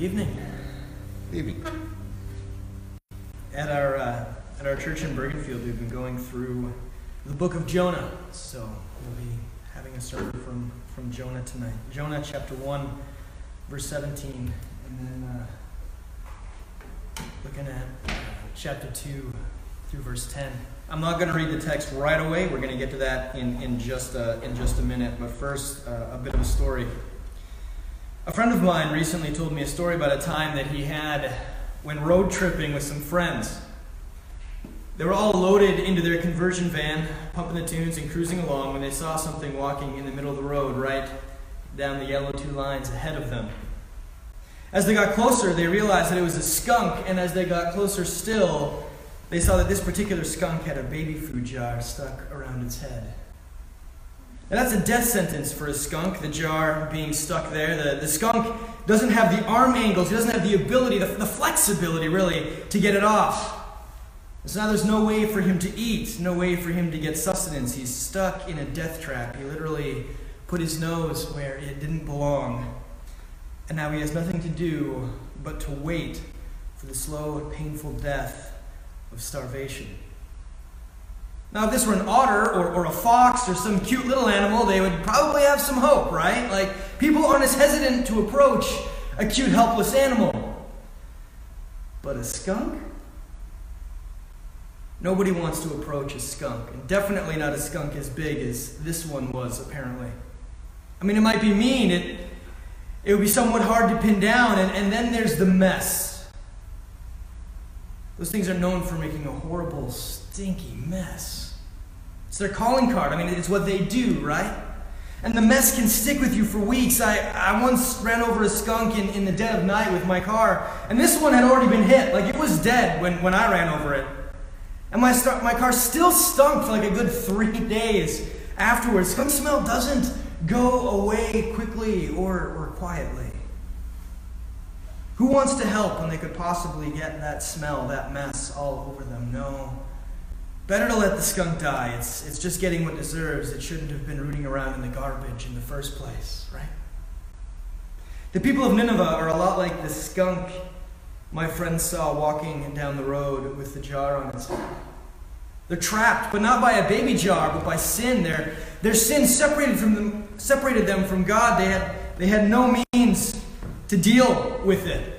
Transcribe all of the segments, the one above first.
evening. Evening. At our uh, at our church in Bergenfield, we've been going through the book of Jonah. So we'll be having a sermon from from Jonah tonight. Jonah chapter one, verse seventeen, and then uh, looking at uh, chapter two through verse ten. I'm not going to read the text right away. We're going to get to that in in just a, in just a minute. But first, uh, a bit of a story. A friend of mine recently told me a story about a time that he had when road tripping with some friends. They were all loaded into their conversion van, pumping the tunes and cruising along when they saw something walking in the middle of the road right down the yellow two lines ahead of them. As they got closer, they realized that it was a skunk, and as they got closer still, they saw that this particular skunk had a baby food jar stuck around its head. And that's a death sentence for a skunk, the jar being stuck there. The, the skunk doesn't have the arm angles, he doesn't have the ability, the, the flexibility really, to get it off. So now there's no way for him to eat, no way for him to get sustenance. He's stuck in a death trap. He literally put his nose where it didn't belong. And now he has nothing to do but to wait for the slow and painful death of starvation. Now, if this were an otter or, or a fox or some cute little animal, they would probably have some hope, right? Like, people aren't as hesitant to approach a cute, helpless animal. But a skunk? Nobody wants to approach a skunk, and definitely not a skunk as big as this one was, apparently. I mean, it might be mean, it, it would be somewhat hard to pin down, and, and then there's the mess. Those things are known for making a horrible, stinky mess. It's their calling card. I mean, it's what they do, right? And the mess can stick with you for weeks. I, I once ran over a skunk in, in the dead of night with my car, and this one had already been hit. Like, it was dead when, when I ran over it. And my, st- my car still stunk for like a good three days afterwards. Skunk smell doesn't go away quickly or, or quietly. Who wants to help when they could possibly get that smell, that mess all over them? No. Better to let the skunk die. It's, it's just getting what deserves. It shouldn't have been rooting around in the garbage in the first place, right? The people of Nineveh are a lot like the skunk my friend saw walking down the road with the jar on its head. They're trapped, but not by a baby jar, but by sin. Their, their sin separated, from them, separated them from God. They had, they had no means to deal with it.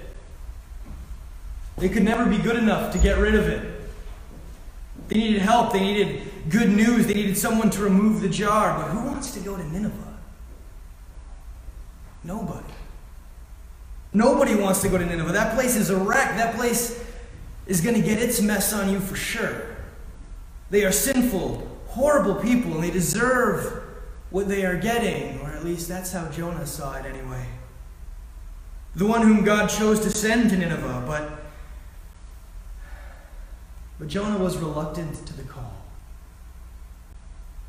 They could never be good enough to get rid of it. They needed help. They needed good news. They needed someone to remove the jar. But who wants to go to Nineveh? Nobody. Nobody wants to go to Nineveh. That place is a wreck. That place is going to get its mess on you for sure. They are sinful, horrible people, and they deserve what they are getting, or at least that's how Jonah saw it anyway. The one whom God chose to send to Nineveh, but but Jonah was reluctant to the call.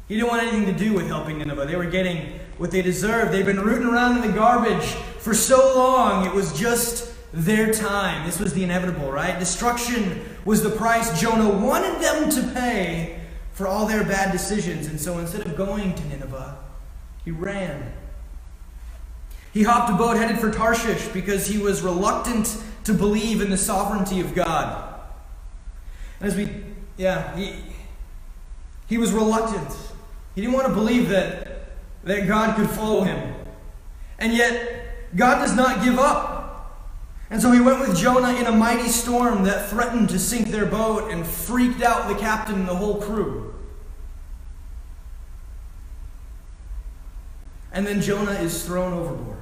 He didn't want anything to do with helping Nineveh. They were getting what they deserved. They'd been rooting around in the garbage for so long. It was just their time. This was the inevitable, right? Destruction was the price Jonah wanted them to pay for all their bad decisions. And so instead of going to Nineveh, he ran. He hopped a boat headed for Tarshish because he was reluctant to believe in the sovereignty of God. And as we, yeah, he, he was reluctant. He didn't want to believe that, that God could follow him. And yet, God does not give up. And so he went with Jonah in a mighty storm that threatened to sink their boat and freaked out the captain and the whole crew. And then Jonah is thrown overboard.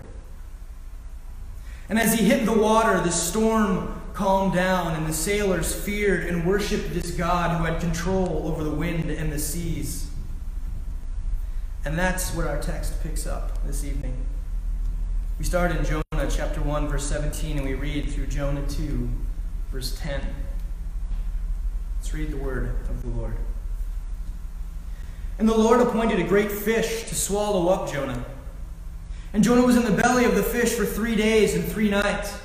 And as he hit the water, the storm calmed down, and the sailors feared and worshiped this God who had control over the wind and the seas. And that's where our text picks up this evening. We start in Jonah chapter 1, verse 17, and we read through Jonah 2, verse 10. Let's read the word of the Lord. And the Lord appointed a great fish to swallow up Jonah. And Jonah was in the belly of the fish for three days and three nights.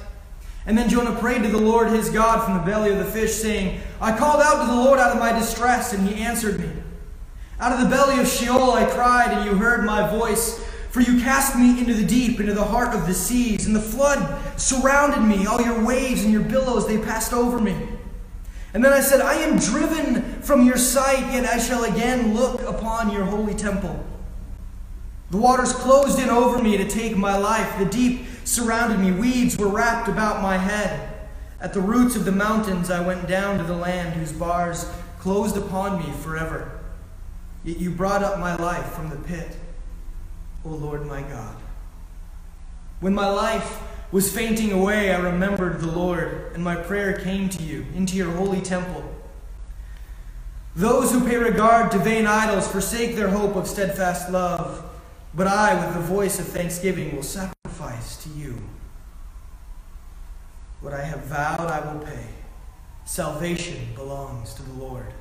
And then Jonah prayed to the Lord his God from the belly of the fish, saying, I called out to the Lord out of my distress, and he answered me. Out of the belly of Sheol I cried, and you heard my voice. For you cast me into the deep, into the heart of the seas, and the flood surrounded me. All your waves and your billows, they passed over me. And then I said, I am driven from your sight, yet I shall again look upon your holy temple. The waters closed in over me to take my life. The deep surrounded me. Weeds were wrapped about my head. At the roots of the mountains I went down to the land whose bars closed upon me forever. Yet you brought up my life from the pit. O Lord my God. When my life was fainting away, I remembered the Lord, and my prayer came to you, into your holy temple. Those who pay regard to vain idols forsake their hope of steadfast love, but I, with the voice of thanksgiving, will sacrifice to you. What I have vowed, I will pay. Salvation belongs to the Lord.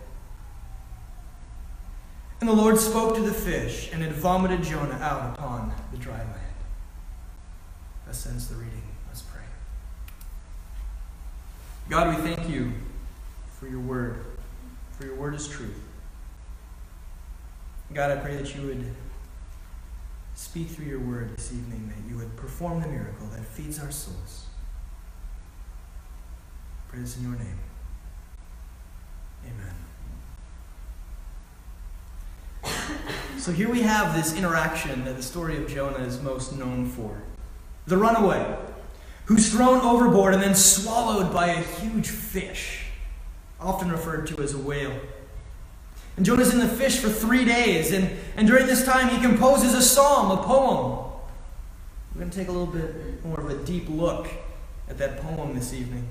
And the Lord spoke to the fish, and it vomited Jonah out upon the dry land. Thus ends the reading. Let's pray. God, we thank you for your word, for your word is truth. God, I pray that you would speak through your word this evening, that you would perform the miracle that feeds our souls. Pray in your name. Amen. So here we have this interaction that the story of Jonah is most known for. The runaway, who's thrown overboard and then swallowed by a huge fish, often referred to as a whale. And Jonah's in the fish for three days, and, and during this time he composes a psalm, a poem. We're going to take a little bit more of a deep look at that poem this evening.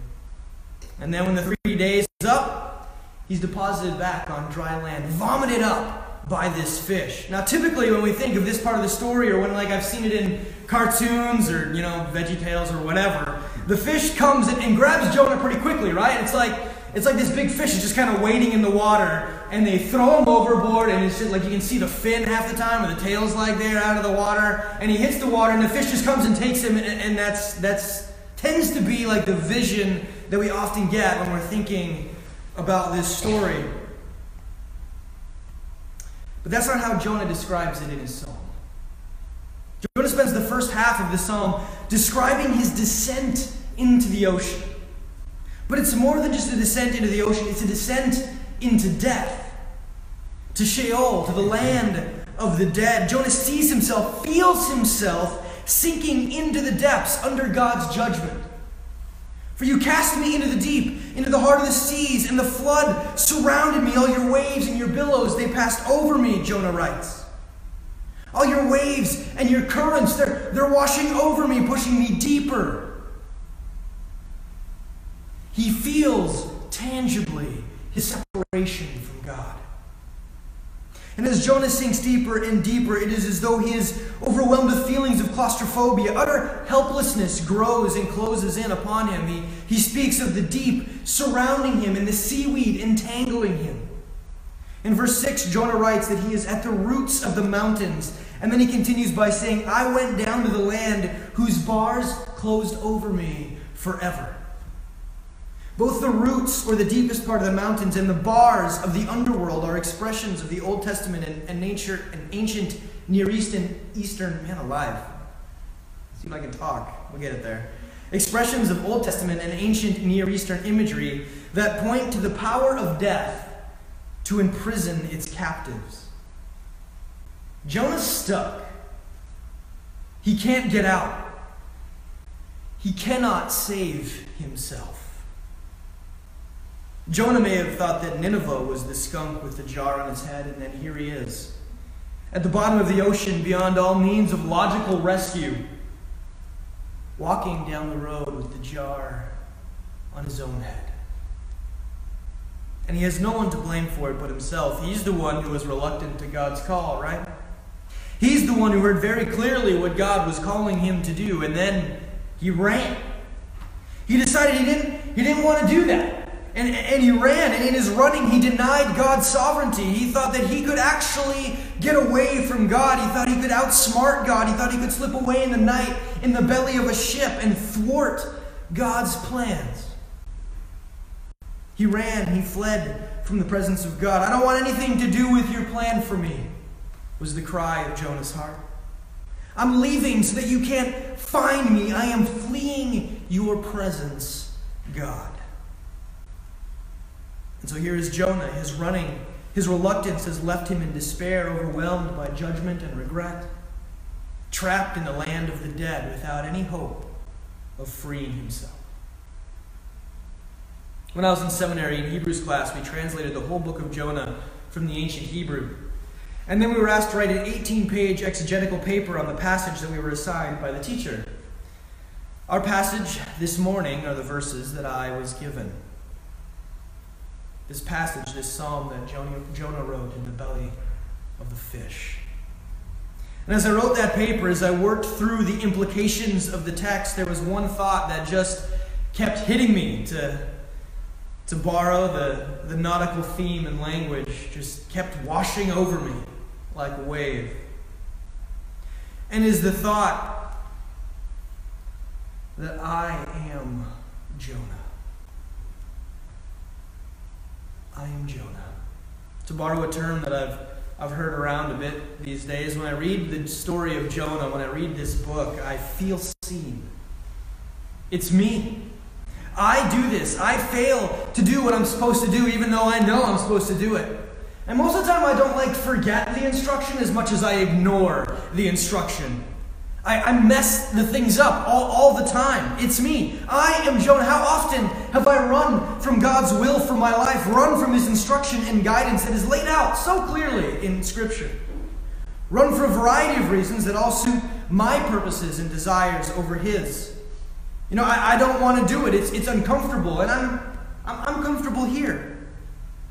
And then when the three days is up, he's deposited back on dry land, vomited up by this fish. Now, typically, when we think of this part of the story, or when like I've seen it in cartoons or you know Veggie Tales or whatever, the fish comes and, and grabs Jonah pretty quickly, right? It's like it's like this big fish is just kind of waiting in the water, and they throw him overboard, and it's just like you can see the fin half the time, or the tail's like there out of the water, and he hits the water, and the fish just comes and takes him, and, and that's that's tends to be like the vision that we often get when we're thinking about this story. But that's not how Jonah describes it in his psalm. Jonah spends the first half of the psalm describing his descent into the ocean. But it's more than just a descent into the ocean, it's a descent into death, to Sheol, to the land of the dead. Jonah sees himself, feels himself sinking into the depths under God's judgment. For you cast me into the deep, into the heart of the seas, and the flood surrounded me. All your waves and your billows, they passed over me, Jonah writes. All your waves and your currents, they're, they're washing over me, pushing me deeper. He feels tangibly his separation from God. And as Jonah sinks deeper and deeper, it is as though he is overwhelmed with feelings of claustrophobia. Utter helplessness grows and closes in upon him. He, he speaks of the deep surrounding him and the seaweed entangling him. In verse 6, Jonah writes that he is at the roots of the mountains. And then he continues by saying, I went down to the land whose bars closed over me forever. Both the roots, or the deepest part of the mountains, and the bars of the underworld are expressions of the Old Testament and, and nature and ancient Near Eastern, Eastern, man alive. See if I can talk. We'll get it there. Expressions of Old Testament and ancient Near Eastern imagery that point to the power of death to imprison its captives. Jonah's stuck. He can't get out. He cannot save himself. Jonah may have thought that Nineveh was the skunk with the jar on his head, and then here he is. At the bottom of the ocean, beyond all means of logical rescue, walking down the road with the jar on his own head. And he has no one to blame for it but himself. He's the one who was reluctant to God's call, right? He's the one who heard very clearly what God was calling him to do, and then he ran. He decided he didn't, he didn't want to do that. And, and he ran, and in his running, he denied God's sovereignty. He thought that he could actually get away from God. He thought he could outsmart God. He thought he could slip away in the night in the belly of a ship and thwart God's plans. He ran, he fled from the presence of God. I don't want anything to do with your plan for me, was the cry of Jonah's heart. I'm leaving so that you can't find me. I am fleeing your presence, God. And so here is Jonah. His running, his reluctance has left him in despair, overwhelmed by judgment and regret, trapped in the land of the dead without any hope of freeing himself. When I was in seminary in Hebrews class, we translated the whole book of Jonah from the ancient Hebrew. And then we were asked to write an 18 page exegetical paper on the passage that we were assigned by the teacher. Our passage this morning are the verses that I was given. This passage, this psalm that Jonah wrote in the belly of the fish. And as I wrote that paper, as I worked through the implications of the text, there was one thought that just kept hitting me to, to borrow the, the nautical theme and language, just kept washing over me like a wave. And is the thought that I am Jonah. I am Jonah. To borrow a term that I've, I've heard around a bit these days, when I read the story of Jonah, when I read this book, I feel seen. It's me. I do this. I fail to do what I'm supposed to do, even though I know I'm supposed to do it. And most of the time, I don't like forget the instruction as much as I ignore the instruction. I, I mess the things up all, all the time. It's me. I am Jonah. How often have I run from God's will for my life, run from His instruction and guidance that is laid out so clearly in Scripture? Run for a variety of reasons that all suit my purposes and desires over His. You know, I, I don't want to do it. It's, it's uncomfortable, and I'm, I'm, I'm comfortable here.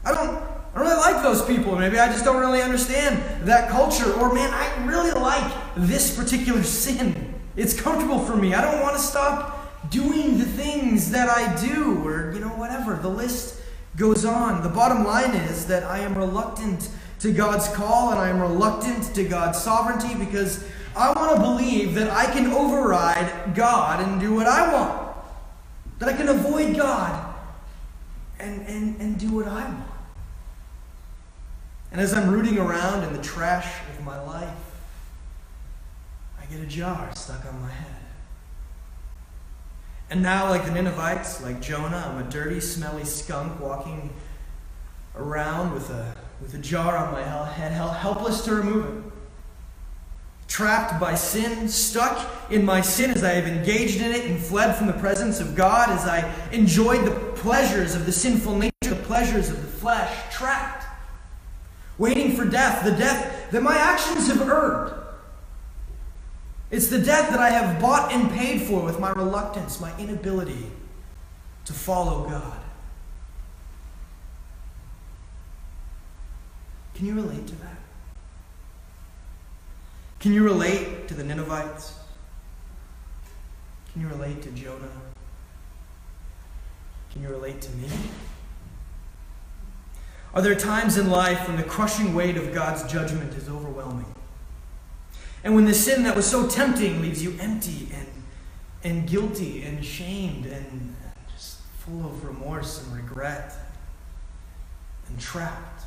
I don't I don't really like those people. Maybe I just don't really understand that culture. Or, man, I really like this particular sin. It's comfortable for me. I don't want to stop doing the things that I do, or, you know, whatever. The list goes on. The bottom line is that I am reluctant to God's call and I am reluctant to God's sovereignty because I want to believe that I can override God and do what I want. That I can avoid God and, and, and do what I want. And as I'm rooting around in the trash of my life, I get a jar stuck on my head. And now, like the Ninevites, like Jonah, I'm a dirty, smelly skunk walking around with a, with a jar on my head, helpless to remove it. Trapped by sin, stuck in my sin as I have engaged in it and fled from the presence of God, as I enjoyed the pleasures of the sinful nature, the pleasures of the flesh, trapped waiting for death, the death that my actions have earned. It's the death that I have bought and paid for with my reluctance, my inability to follow God. Can you relate to that? Can you relate to the Ninevites? Can you relate to Jonah? Can you relate to me? Are there times in life when the crushing weight of God's judgment is overwhelming? And when the sin that was so tempting leaves you empty and, and guilty and shamed and just full of remorse and regret and trapped?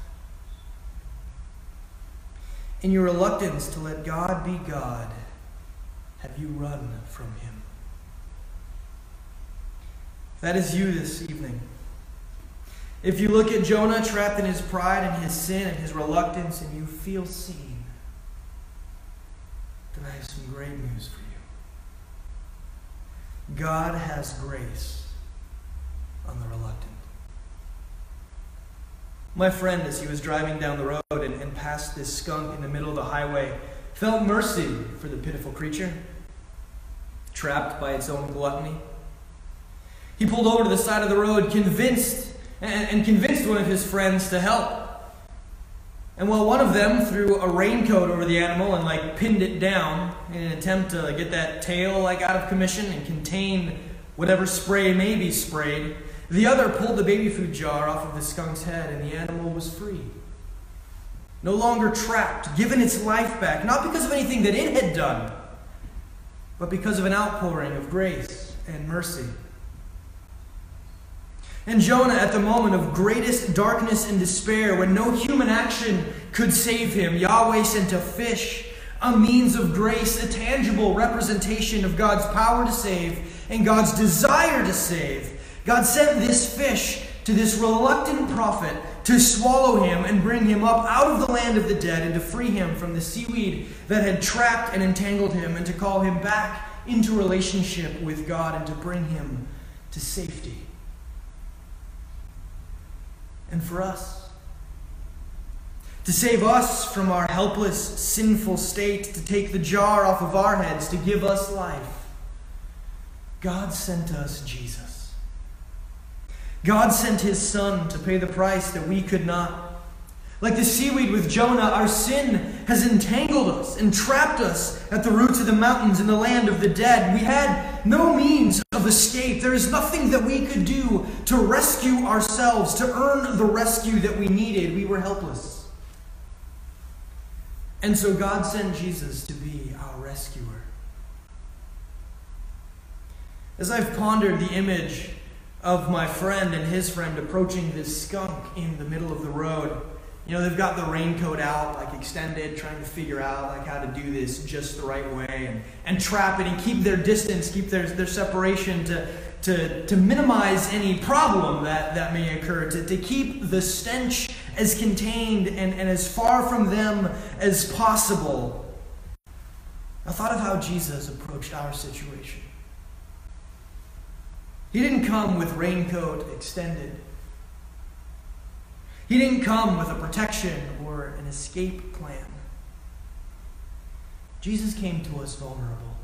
In your reluctance to let God be God, have you run from Him? That is you this evening. If you look at Jonah trapped in his pride and his sin and his reluctance, and you feel seen, then I have some great news for you. God has grace on the reluctant. My friend, as he was driving down the road and, and passed this skunk in the middle of the highway, felt mercy for the pitiful creature, trapped by its own gluttony. He pulled over to the side of the road, convinced and, and convinced one of his friends to help. And while one of them threw a raincoat over the animal and like pinned it down in an attempt to get that tail like out of commission and contain whatever spray may be sprayed, the other pulled the baby food jar off of the skunk's head and the animal was free. No longer trapped, given its life back, not because of anything that it had done, but because of an outpouring of grace and mercy. And Jonah, at the moment of greatest darkness and despair, when no human action could save him, Yahweh sent a fish, a means of grace, a tangible representation of God's power to save and God's desire to save, God sent this fish to this reluctant prophet to swallow him and bring him up out of the land of the dead and to free him from the seaweed that had trapped and entangled him and to call him back into relationship with God and to bring him to safety. And for us, to save us from our helpless, sinful state, to take the jar off of our heads, to give us life, God sent us Jesus. God sent his Son to pay the price that we could not. Like the seaweed with Jonah, our sin has entangled us and trapped us at the roots of the mountains in the land of the dead. We had no means of escape. There is nothing that we could do to rescue ourselves, to earn the rescue that we needed. We were helpless. And so God sent Jesus to be our rescuer. As I've pondered the image of my friend and his friend approaching this skunk in the middle of the road, you know, they've got the raincoat out, like extended, trying to figure out like how to do this just the right way and, and trap it and keep their distance, keep their, their separation to, to, to minimize any problem that, that may occur, to, to keep the stench as contained and, and as far from them as possible. I thought of how Jesus approached our situation. He didn't come with raincoat extended. He didn't come with a protection or an escape plan. Jesus came to us vulnerable.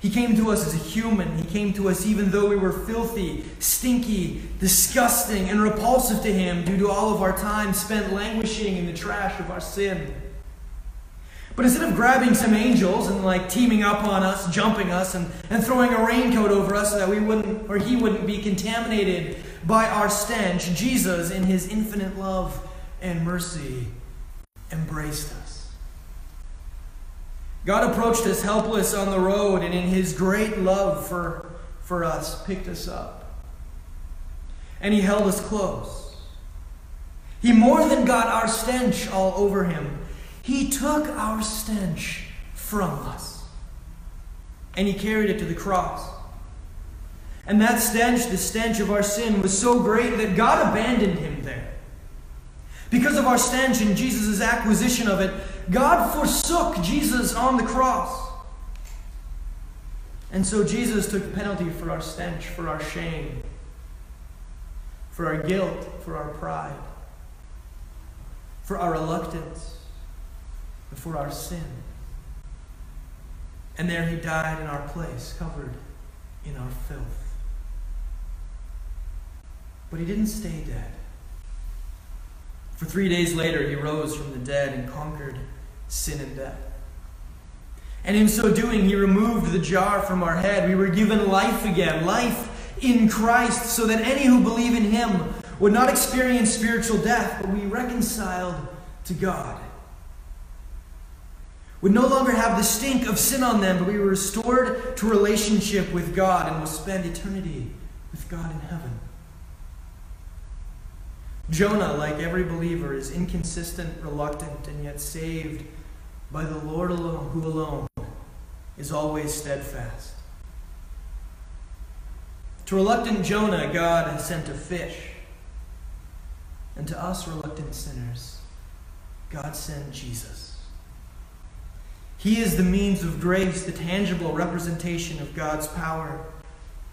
He came to us as a human. He came to us even though we were filthy, stinky, disgusting, and repulsive to Him due to all of our time spent languishing in the trash of our sin. But instead of grabbing some angels and like teaming up on us, jumping us, and, and throwing a raincoat over us so that we wouldn't or he wouldn't be contaminated by our stench, Jesus, in his infinite love and mercy, embraced us. God approached us helpless on the road and in his great love for, for us picked us up. And he held us close. He more than got our stench all over him. He took our stench from us. And he carried it to the cross. And that stench, the stench of our sin, was so great that God abandoned him there. Because of our stench and Jesus' acquisition of it, God forsook Jesus on the cross. And so Jesus took penalty for our stench, for our shame, for our guilt, for our pride, for our reluctance, and for our sin. And there he died in our place, covered in our filth. But he didn't stay dead. For three days later, he rose from the dead and conquered sin and death. And in so doing, he removed the jar from our head. We were given life again, life in Christ, so that any who believe in him would not experience spiritual death, but be reconciled to God. Would no longer have the stink of sin on them, but we were restored to relationship with God and will spend eternity with God in heaven. Jonah, like every believer, is inconsistent, reluctant, and yet saved by the Lord alone, who alone is always steadfast. To reluctant Jonah, God has sent a fish. And to us, reluctant sinners, God sent Jesus. He is the means of grace, the tangible representation of God's power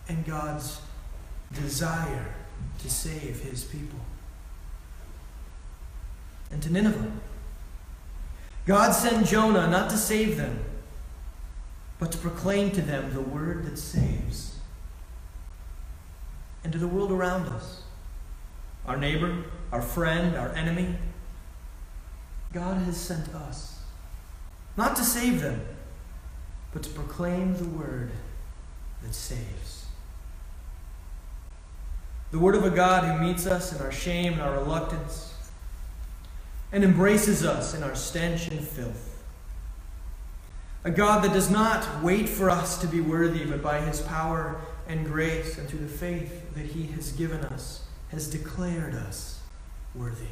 and God's desire to save his people and to Nineveh. God sent Jonah not to save them, but to proclaim to them the word that saves. And to the world around us, our neighbor, our friend, our enemy, God has sent us not to save them, but to proclaim the word that saves. The word of a God who meets us in our shame and our reluctance and embraces us in our stench and filth. A God that does not wait for us to be worthy, but by his power and grace and through the faith that he has given us, has declared us worthy,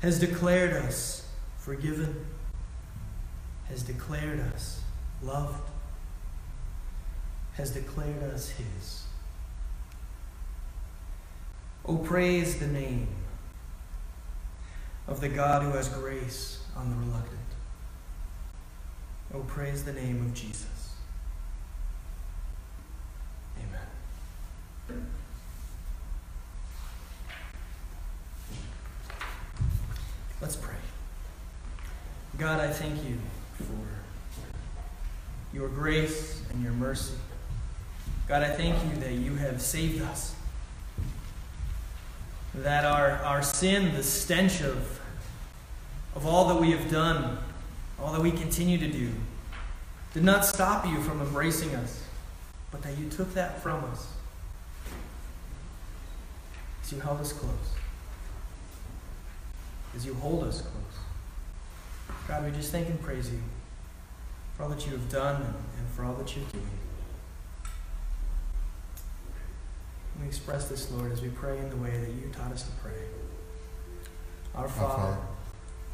has declared us forgiven, has declared us loved, has declared us His. Oh, praise the name of the God who has grace on the reluctant. Oh, praise the name of Jesus. Amen. Let's pray. God, I thank you for your grace and your mercy. God, I thank you that you have saved us. That our, our sin, the stench of, of all that we have done, all that we continue to do, did not stop you from embracing us, but that you took that from us. As you held us close. As you hold us close. God, we just thank and praise you for all that you have done and for all that you're doing. We express this, Lord, as we pray in the way that you taught us to pray. Our Father,